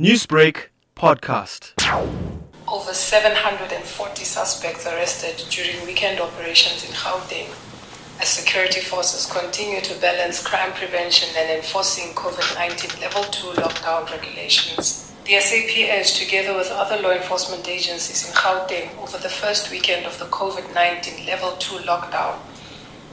Newsbreak podcast. Over 740 suspects arrested during weekend operations in Gauteng as security forces continue to balance crime prevention and enforcing COVID 19 level 2 lockdown regulations. The SAPS, together with other law enforcement agencies in Gauteng over the first weekend of the COVID 19 level 2 lockdown,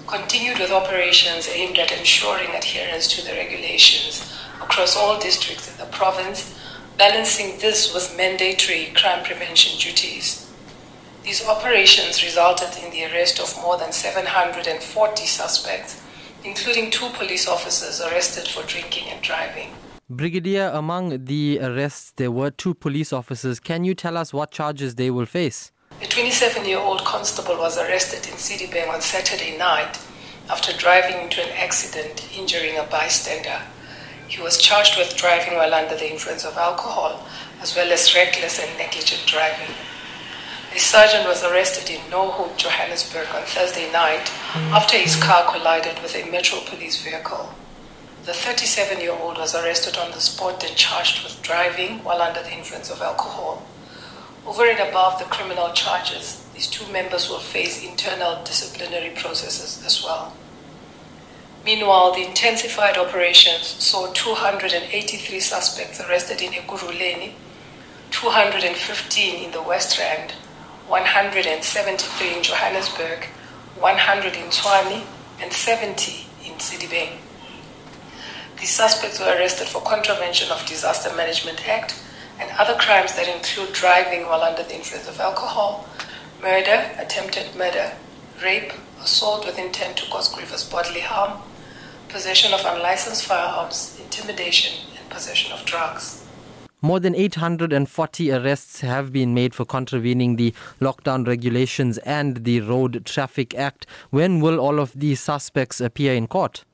continued with operations aimed at ensuring adherence to the regulations across all districts in the province balancing this with mandatory crime prevention duties. These operations resulted in the arrest of more than 740 suspects, including two police officers arrested for drinking and driving. Brigadier, among the arrests, there were two police officers. Can you tell us what charges they will face? A 27 year old constable was arrested in Sedibeng on Saturday night after driving into an accident, injuring a bystander. He was charged with driving while under the influence of alcohol, as well as reckless and negligent driving. A sergeant was arrested in No Hope, Johannesburg on Thursday night after his car collided with a Metro police vehicle. The 37 year old was arrested on the spot and charged with driving while under the influence of alcohol. Over and above the criminal charges, these two members will face internal disciplinary processes as well. Meanwhile, the intensified operations saw 283 suspects arrested in Ekurhuleni, 215 in the West Rand, 173 in Johannesburg, 100 in Tshwane, and 70 in Sedibeng. These suspects were arrested for contravention of Disaster Management Act and other crimes that include driving while under the influence of alcohol, murder, attempted murder, rape, assault with intent to cause grievous bodily harm, possession of unlicensed firearms, intimidation, and possession of drugs. More than 840 arrests have been made for contravening the lockdown regulations and the Road Traffic Act. When will all of these suspects appear in court?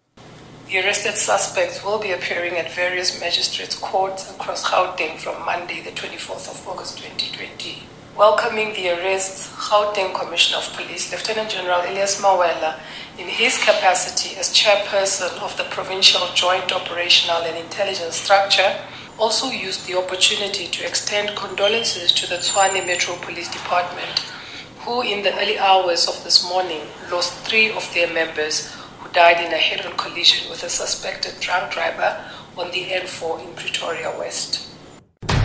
The arrested suspects will be appearing at various magistrates' courts across Gauteng from Monday, the 24th of August 2020. Welcoming the arrests, Gauteng Commissioner of Police Lieutenant General Elias Mawela in his capacity as chairperson of the Provincial Joint Operational and Intelligence Structure, also used the opportunity to extend condolences to the Tshwane Metro Police Department, who in the early hours of this morning lost three of their members who died in a head-on collision with a suspected drunk driver on the N4 in Pretoria West.